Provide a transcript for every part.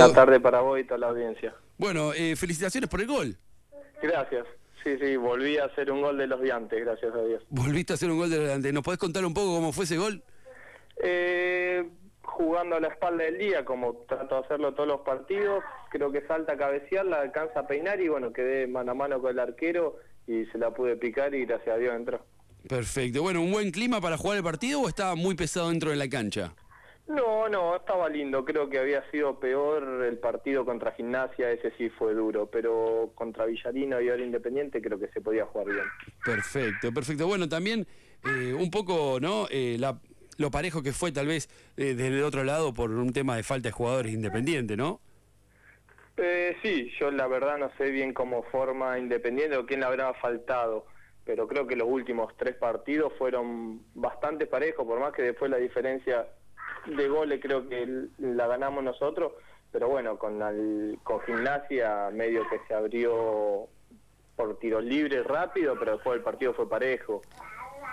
Buenas tardes para vos y toda la audiencia. Bueno, eh, felicitaciones por el gol. Gracias. Sí, sí, volví a hacer un gol de los diantes, gracias a Dios. Volviste a hacer un gol de delante. ¿Nos podés contar un poco cómo fue ese gol? Eh, jugando a la espalda del día, como trato de hacerlo todos los partidos, creo que salta a cabecear, la alcanza a peinar y bueno, quedé mano a mano con el arquero y se la pude picar y gracias a Dios entró. Perfecto. Bueno, ¿un buen clima para jugar el partido o estaba muy pesado dentro de la cancha? No, no, estaba lindo. Creo que había sido peor el partido contra Gimnasia, ese sí fue duro, pero contra Villarino y ahora Independiente creo que se podía jugar bien. Perfecto, perfecto. Bueno, también eh, un poco, ¿no? Eh, la, lo parejo que fue tal vez eh, desde el otro lado por un tema de falta de jugadores independientes, ¿no? Eh, sí, yo la verdad no sé bien cómo forma Independiente o quién le habrá faltado, pero creo que los últimos tres partidos fueron bastante parejos, por más que después la diferencia de goles creo que la ganamos nosotros, pero bueno, con, con gimnasia medio que se abrió por tiros libres rápido, pero después el partido fue parejo.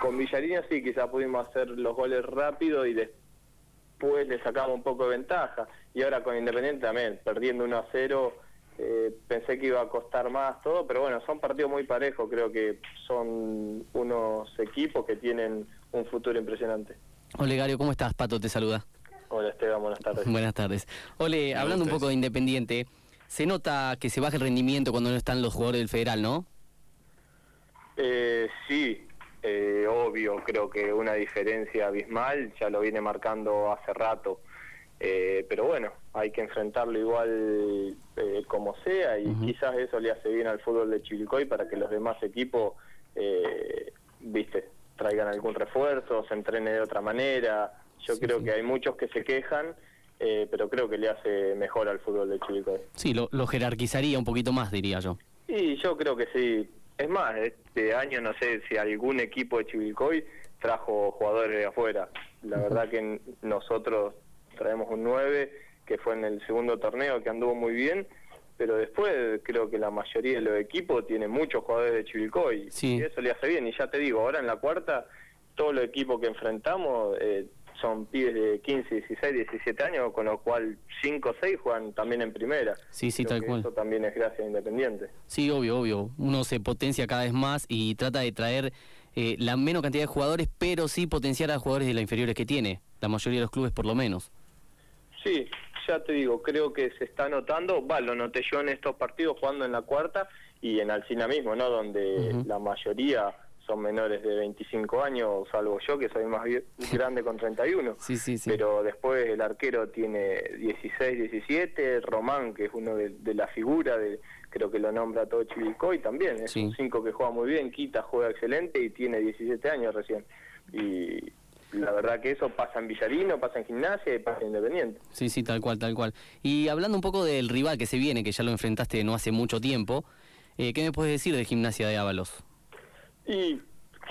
Con Villarino sí, quizás pudimos hacer los goles rápido y después le sacamos un poco de ventaja. Y ahora con Independiente también, perdiendo 1 a 0, eh, pensé que iba a costar más todo, pero bueno, son partidos muy parejos, creo que son unos equipos que tienen un futuro impresionante. Olegario, ¿cómo estás? Pato te saluda. Hola Esteban, buenas tardes. buenas tardes. Ole, hablando un poco de Independiente, se nota que se baja el rendimiento cuando no están los jugadores del Federal, ¿no? Eh, sí, eh, obvio, creo que una diferencia abismal, ya lo viene marcando hace rato. Eh, pero bueno, hay que enfrentarlo igual eh, como sea y quizás eso le hace bien al fútbol de Chivilcoy para que los demás equipos, eh, viste, traigan algún refuerzo, se entrene de otra manera. Yo creo que hay muchos que se quejan, eh, pero creo que le hace mejor al fútbol de Chivilcoy. Sí, lo, lo, jerarquizaría un poquito más, diría yo. Y yo creo que sí. Es más, este año no sé si algún equipo de Chivilcoy trajo jugadores de afuera. La verdad que nosotros traemos un 9 que fue en el segundo torneo que anduvo muy bien pero después creo que la mayoría de los equipos tiene muchos jugadores de Chivilcoy y eso le hace bien. Y ya te digo, ahora en la cuarta, todos los equipos que enfrentamos eh, son pibes de 15, 16, 17 años, con lo cual 5 o 6 juegan también en primera. Sí, sí, tal cual. Eso también es gracias a Independiente. Sí, obvio, obvio. Uno se potencia cada vez más y trata de traer eh, la menos cantidad de jugadores, pero sí potenciar a jugadores de las inferiores que tiene, la mayoría de los clubes por lo menos. Sí, ya te digo, creo que se está notando, va, lo noté yo en estos partidos jugando en la cuarta y en Alcina mismo, ¿no? Donde la mayoría son menores de 25 años, salvo yo que soy más grande con 31. Sí, sí, sí. Pero después el arquero tiene 16, 17, Román, que es uno de, la figura, de, creo que lo nombra todo Chivilcoy también, es un 5 que juega muy bien, Quita juega excelente y tiene 17 años recién. Y, la verdad que eso pasa en Villarino, pasa en Gimnasia y pasa en Independiente. Sí, sí, tal cual, tal cual. Y hablando un poco del rival que se viene, que ya lo enfrentaste no hace mucho tiempo, eh, ¿qué me puedes decir de Gimnasia de Ábalos? Y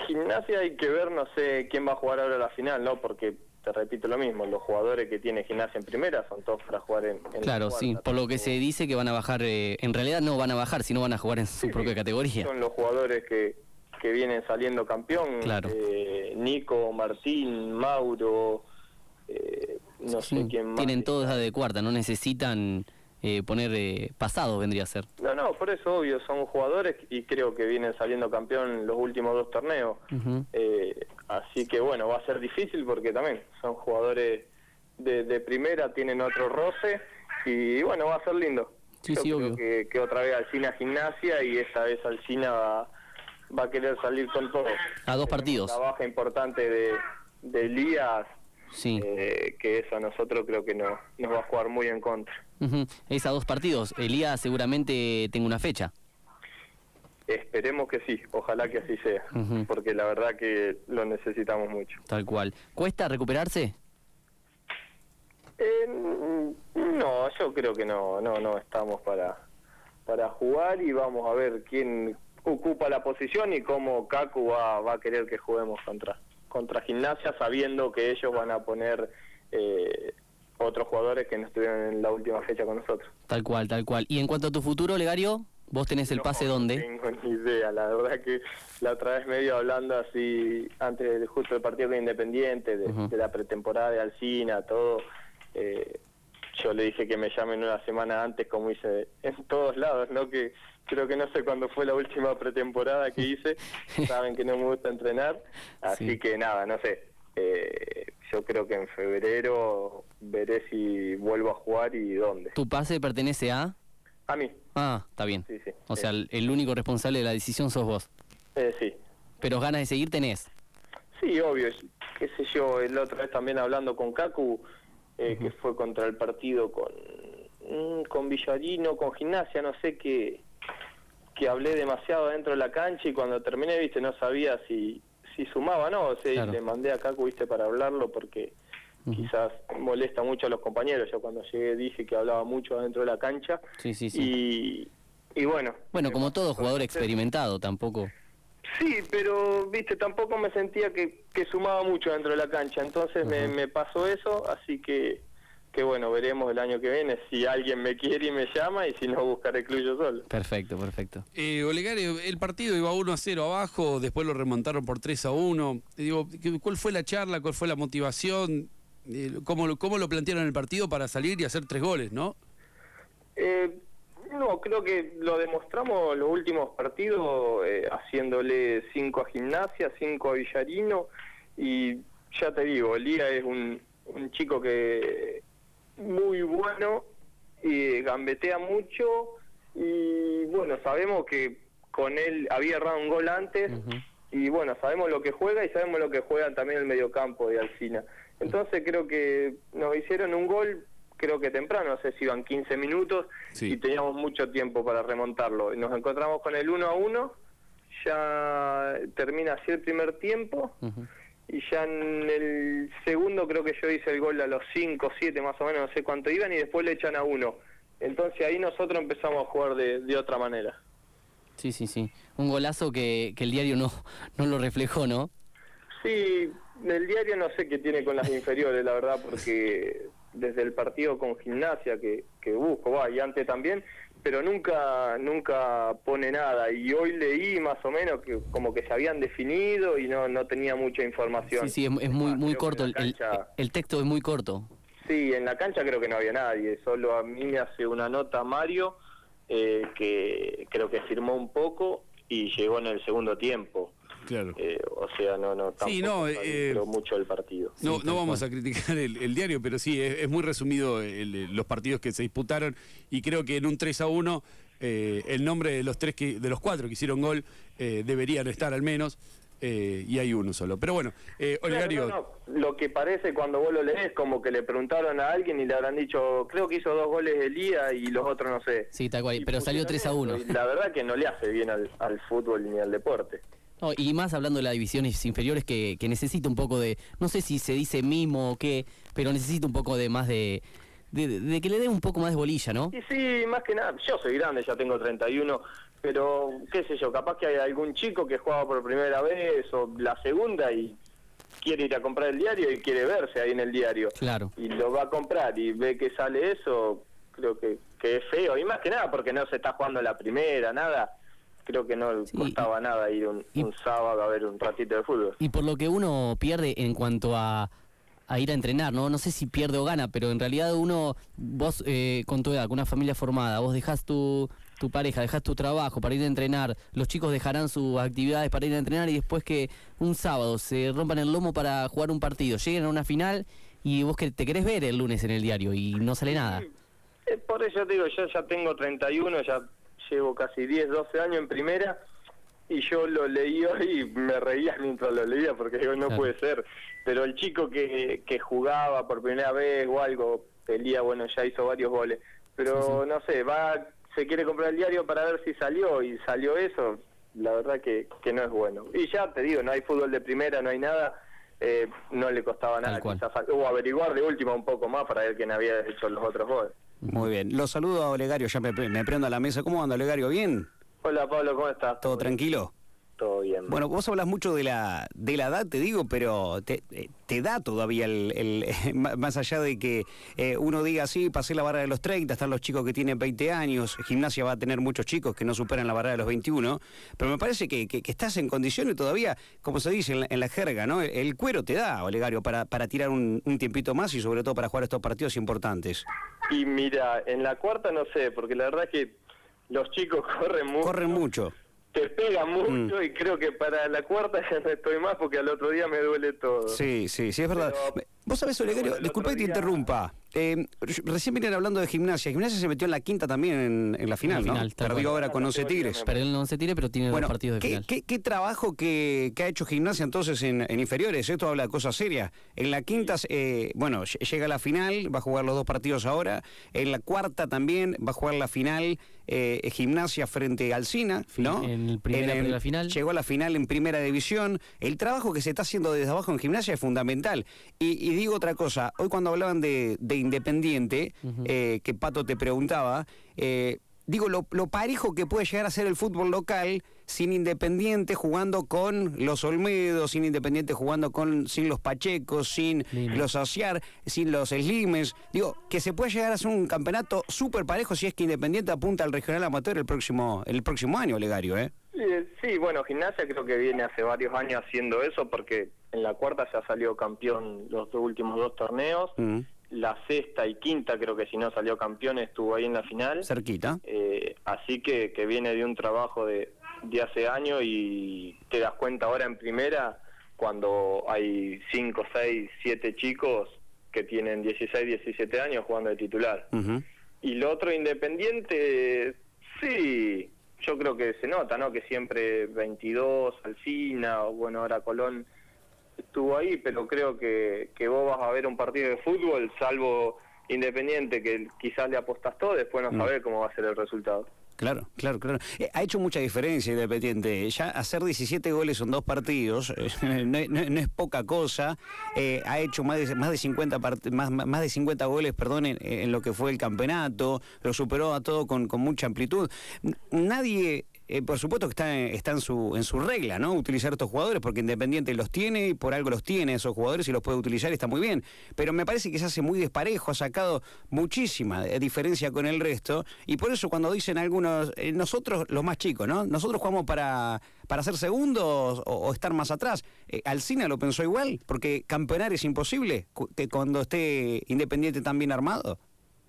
Gimnasia hay que ver, no sé quién va a jugar ahora la final, ¿no? Porque te repito lo mismo, los jugadores que tiene Gimnasia en primera son todos para jugar en, en Claro, sí, por lo que se dice que van a bajar, eh, en realidad no van a bajar, sino van a jugar en su propia categoría. Son los jugadores que, que vienen saliendo campeón, claro. eh, Nico, Martín, Mauro, eh, no sé quién más. Tienen todos de cuarta, no necesitan eh, poner eh, pasado, vendría a ser. No, no, por eso obvio, son jugadores y creo que vienen saliendo campeón los últimos dos torneos. eh, así que bueno, va a ser difícil porque también son jugadores de, de primera, tienen otro roce y bueno, va a ser lindo. Sí, Yo sí, creo obvio. Que, que otra vez Alcina gimnasia y esta vez Alcina va, va a querer salir con todo. A dos partidos. Una baja importante de, de Elías, Sí. eh, que eso a nosotros creo que no, nos va a jugar muy en contra. Es a dos partidos. Elías seguramente tenga una fecha. Esperemos que sí, ojalá que así sea, porque la verdad que lo necesitamos mucho. Tal cual. ¿Cuesta recuperarse? Eh, no, yo creo que no, no, no estamos para, para jugar y vamos a ver quién ocupa la posición y cómo Kaku va, va a querer que juguemos contra, contra Gimnasia, sabiendo que ellos van a poner eh, otros jugadores que no estuvieron en la última fecha con nosotros. Tal cual, tal cual. Y en cuanto a tu futuro, Legario, ¿vos tenés el pase no, dónde? No tengo ni idea, la verdad que la otra vez medio hablando así, antes del justo del partido de Independiente, de, Ujú. de la pretemporada de Alcina, todo, eh, yo le dije que me llamen una semana antes, como hice en todos lados, ¿no? Que creo que no sé cuándo fue la última pretemporada que hice, saben que no me gusta entrenar, así que nada, no sé. Eh, yo creo que en febrero veré si vuelvo a jugar y dónde. ¿Tu pase pertenece a? A mí. Ah, está bien. Sí, sí. O sea, el, único responsable de la decisión sos vos. Eh, sí. Pero ganas de seguir tenés. Sí, obvio. Qué sé yo, el otra vez también hablando con Kaku, eh, que fue contra el partido con, mm, con Villarino, con Gimnasia, no sé qué, que hablé demasiado dentro de la cancha y cuando terminé, viste, no sabía si, si sumaba, ¿no? O sea, le mandé a Kaku, viste, para hablarlo porque quizás molesta mucho a los compañeros. Yo cuando llegué dije que hablaba mucho dentro de la cancha. Sí, sí, sí. Y, y bueno. Bueno, como todo jugador experimentado, tampoco. Sí, pero viste, tampoco me sentía que, que sumaba mucho dentro de la cancha, entonces me, me, pasó eso, así que, que bueno, veremos el año que viene si alguien me quiere y me llama y si no buscaré club yo solo. Perfecto, perfecto. Eh, Olegario, el partido iba 1 a 0 abajo, después lo remontaron por 3 a 1. Digo, ¿cuál fue la charla, cuál fue la motivación? Eh, ¿Cómo, ¿Cómo lo plantearon el partido para salir y hacer tres goles, no? Eh, no, creo que lo demostramos los últimos partidos eh, haciéndole cinco a Gimnasia, cinco a Villarino y ya te digo, Elía es un, un chico que muy bueno y gambetea mucho y bueno, sabemos que con él había errado un gol antes y bueno, sabemos lo que juega y sabemos lo que juega también el mediocampo de Alcina. Entonces creo que nos hicieron un gol creo que temprano, no sé si iban 15 minutos y teníamos mucho tiempo para remontarlo. Nos encontramos con el 1 a 1, ya termina así el primer tiempo y ya en el segundo creo que yo hice el gol a los 5, 7 más o menos, no sé cuánto iban y después le echan a uno. Entonces ahí nosotros empezamos a jugar de, de otra manera. Sí, sí, sí. Un golazo que, que el diario no, no lo reflejó, ¿no? Sí, el diario no sé qué tiene con las inferiores, la verdad, porque desde el partido con gimnasia que, que busco, va, y antes también, pero nunca nunca pone nada. Y hoy leí más o menos que como que se habían definido y no, no tenía mucha información. Sí, sí, es, muy, muy corto, el, el, texto es muy corto. Sí, en la cancha creo que no había nadie, solo a mí me hace una nota Mario, eh, que creo que firmó un poco y llegó en el segundo tiempo. Claro. Eh, o sea, no, no, sí, no eh, mucho el partido. No, no vamos a criticar el, diario, pero sí, es, muy resumido los partidos que se disputaron y creo que en un 3 a 1 eh, el nombre de los tres que, de los cuatro que hicieron gol eh, deberían estar al menos. y hay uno solo. Pero bueno, eh, Olegario... Lo que parece cuando vos lo lees, como que le preguntaron a alguien y le habrán dicho, creo que hizo dos goles Elías y los otros no sé. Sí, tal cual, pero salió 3 a 1. La verdad que no le hace bien al, al fútbol ni al deporte y más hablando de las divisiones inferiores que, que, necesita un poco de, no sé si se dice mimo o qué, pero necesita un poco de más de, de, que le dé un poco más de bolilla, ¿no? Y sí, más que nada, yo soy grande, ya tengo 31, pero qué sé yo, capaz que hay algún chico que juega por primera vez o la segunda y quiere ir a comprar el diario y quiere verse ahí en el diario. Claro. Y lo va a comprar y ve que sale eso, creo que, que es feo. Y más que nada porque no se está jugando la primera, nada creo que no costaba nada ir un, sábado a ver un ratito de fútbol. Y por lo que uno pierde en cuanto a, a ir a entrenar, ¿no? No sé si pierde o gana, pero en realidad uno, vos eh, con tu edad, con una familia formada, vos dejás tu, tu pareja, dejás tu trabajo para ir a entrenar, los chicos dejarán sus actividades para ir a entrenar y después que un sábado se rompan el lomo para jugar un partido, lleguen a una final y vos que te querés ver el lunes en el diario y no sale nada. Eh, por eso te digo, yo ya tengo 31, ya llevo casi 10, 12 años en primera y yo lo leí hoy y me reía mientras lo leía porque digo, no puede ser. Pero el chico que, que jugaba por primera vez o algo, Elía, bueno, ya hizo varios goles. Pero no sé, va, se quiere comprar el diario para ver si salió y salió eso, la verdad que, que no es bueno. Y ya te digo, no hay fútbol de primera, no hay nada. Eh, no le costaba nada o averiguar de última un poco más para ver quién había hecho los otros goles. Muy bien. Lo saludo a Olegario, ya me, me prendo a la mesa. ¿Cómo anda, Olegario? ¿Bien? Hola, Pablo, ¿cómo estás? ¿Todo tranquilo? todo bien. Bueno, vos hablas mucho de la, de la edad, te digo, pero te, eh, te da todavía el, el más allá de que eh, uno diga, sí, pasé la barra de los 30, están los chicos que tienen 20 años, gimnasia va a tener muchos chicos que no superan la barra de los 21, pero me parece que, que, estás en condiciones todavía, como se dice en la, jerga, ¿no? El, cuero te da, Olegario, para, para tirar un, un tiempito más y sobre todo para jugar estos partidos importantes. Y mira, en la cuarta no sé, porque la verdad es que los chicos corren mucho. Corren mucho te pega mucho mm. y creo que para la cuarta ya no estoy más porque al otro día me duele todo. Sí, sí, sí, es verdad. Vos sabés, Olegario, disculpa que te interrumpa. Eh, recién vienen hablando de gimnasia. Gimnasia se metió en la quinta también en, la final, ¿no? Perdió ahora con 11 Tigres. Perdió en 11 Tigres, pero tiene dos partidos de final. ¿qué, qué trabajo que, ha hecho Gimnasia entonces en, inferiores? Esto habla de cosas serias. En la quinta, eh, bueno, llega a la final, va a jugar los dos partidos ahora. En la cuarta también va a jugar la final eh, Gimnasia frente al Sina, ¿no? En el primera final. Llegó a la final en primera división. El trabajo que se está haciendo desde abajo en Gimnasia es fundamental. y digo otra cosa, hoy cuando hablaban de, Independiente, eh, que Pato te preguntaba, eh, digo, lo, parejo que puede llegar a ser el fútbol local sin Independiente jugando con los Olmedos, sin Independiente jugando con sin los Pachecos, sin los Asiar, sin los Slimes. Digo, que se puede llegar a ser un campeonato súper parejo si es que Independiente apunta al regional amateur el próximo, el próximo año, Legario, ¿eh? Sí, bueno, Gimnasia creo que viene hace varios años haciendo eso porque en la cuarta ya salió campeón los dos últimos dos torneos. Mm. La sexta y quinta creo que si no salió campeón estuvo ahí en la final. Cerquita. Eh, así que, que viene de un trabajo de, de hace años y te das cuenta ahora en primera cuando hay cinco, seis, siete chicos que tienen 16, 17 años jugando de titular. Y lo otro independiente, sí, yo creo que se nota, ¿no? Que siempre 22, Alcina, o bueno, ahora Colón estuvo ahí, pero creo que, que vos vas a ver un partido de fútbol, salvo Independiente, que quizás le apostas todo, después no mm. sabés cómo va a ser el resultado. Claro, claro, claro. Eh, ha hecho mucha diferencia Independiente. Ya hacer 17 goles en dos partidos eh, no, es poca cosa. Eh, ha hecho más de, más de 50 más, más de 50 goles, perdón, en, lo que fue el campeonato. Lo superó a todo con, con mucha amplitud. Nadie eh, por supuesto que está, está en, su, en su regla, ¿no? Utilizar estos jugadores, porque Independiente los tiene y por algo los tiene esos jugadores y los puede utilizar, está muy bien. Pero me parece que se hace muy desparejo, ha sacado muchísima eh, diferencia con el resto. Y por eso cuando dicen algunos, eh, nosotros los más chicos, ¿no? Nosotros jugamos para, para ser segundos o, estar más atrás. Alcina lo pensó igual, porque campeonar es imposible que cuando esté Independiente tan bien armado.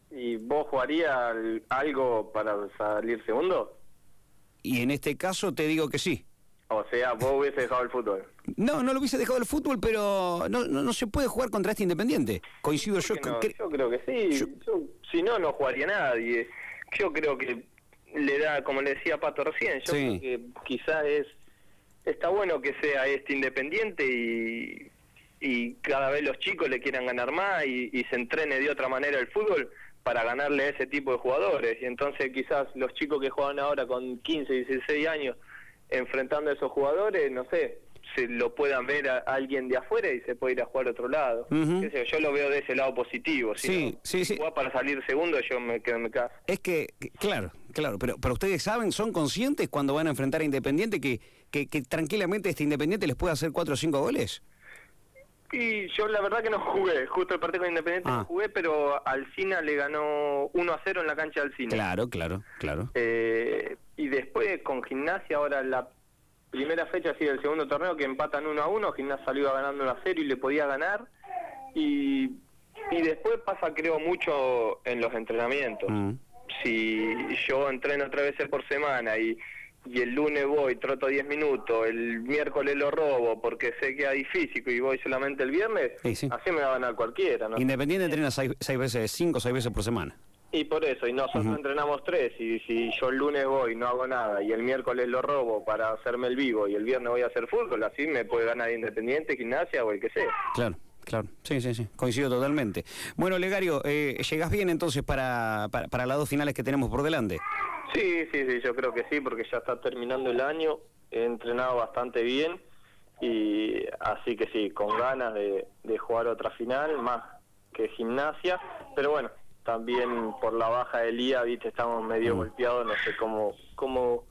¿Y vos jugarías algo para salir segundo? Y en este caso te digo que sí. O sea, vos hubiese dejado el fútbol. No, no lo hubiese dejado el fútbol, pero no, no, se puede jugar contra este Independiente. Coincido yo. con yo creo que sí. si no, no jugaría nadie. Yo creo que le da, como le decía Pato recién, yo creo que quizás es está bueno que sea este Independiente y, y cada vez los chicos le quieran ganar más y, y se entrene de otra manera el fútbol para ganarle a ese tipo de jugadores. Y entonces quizás los chicos que juegan ahora con 15, 16 años enfrentando a esos jugadores, no sé, se lo puedan ver a alguien de afuera y se puede ir a jugar a otro lado. Yo lo veo de ese lado positivo. Si sí, sí, sí. para salir segundo, yo me quedo en casa. Es que, claro, claro, pero, pero ustedes saben, son conscientes cuando van a enfrentar a Independiente que, que, que tranquilamente este Independiente les puede hacer 4 o 5 goles. Y yo la verdad que no jugué, justo el partido con Independiente no ah. jugué, pero Alcina le ganó 1 a 0 en la cancha de Alcina. Claro, claro, claro. Eh, y después con Gimnasia, ahora la primera fecha así del segundo torneo que empatan 1 a 1, Gimnasia salió ganando 1 a 0 y le podía ganar. Y, y después pasa creo mucho en los entrenamientos. Mm. Si yo entreno tres veces por semana y y el lunes voy, troto 10 minutos, el miércoles lo robo porque sé que hay físico y voy solamente el viernes, así me va a ganar cualquiera. ¿no? Independiente entrena seis, veces, cinco o seis veces por semana. Y por eso, y nosotros entrenamos tres, y si yo el lunes voy no hago nada, y el miércoles lo robo para hacerme el vivo, y el viernes voy a hacer fútbol, así me puede ganar Independiente, Gimnasia o el que sea. Claro. Claro, sí, sí, sí, coincido totalmente. Bueno, Legario, eh, ¿llegás bien entonces para, para, para las dos finales que tenemos por delante? Sí, sí, sí, yo creo que sí, porque ya está terminando el año, he entrenado bastante bien y así que sí, con ganas de, jugar otra final, más que gimnasia, pero bueno, también por la baja del día, viste, estamos medio mm. golpeados, no sé cómo, cómo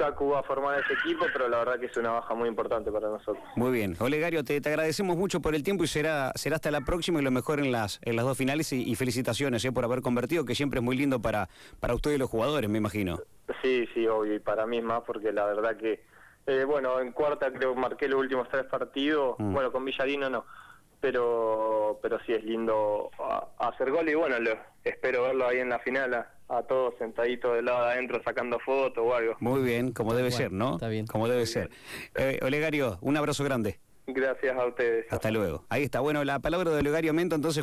Lukaku va a formar ese equipo, pero la verdad que es una baja muy importante para nosotros. Muy bien. Olegario, te, te agradecemos mucho por el tiempo y será, será hasta la próxima y lo mejor en las, en las dos finales y, y felicitaciones eh, por haber convertido, que siempre es muy lindo para, para ustedes los jugadores, me imagino. Sí, sí, obvio, y para mí más porque la verdad que, eh, bueno, en cuarta creo marqué los últimos tres partidos, Mm. bueno, con Villarino no, pero pero sí es lindo hacer gol y bueno, lo- espero verlo ahí en la final a, a todos sentaditos del lado de adentro sacando fotos o algo. Muy bien, como debe Bueno, ser, ¿no? está bien. Como debe ser. Eh, Olegario, un abrazo grande. Gracias a ustedes. Hasta luego. Ahí está. Bueno, la palabra de Olegario Mento, entonces.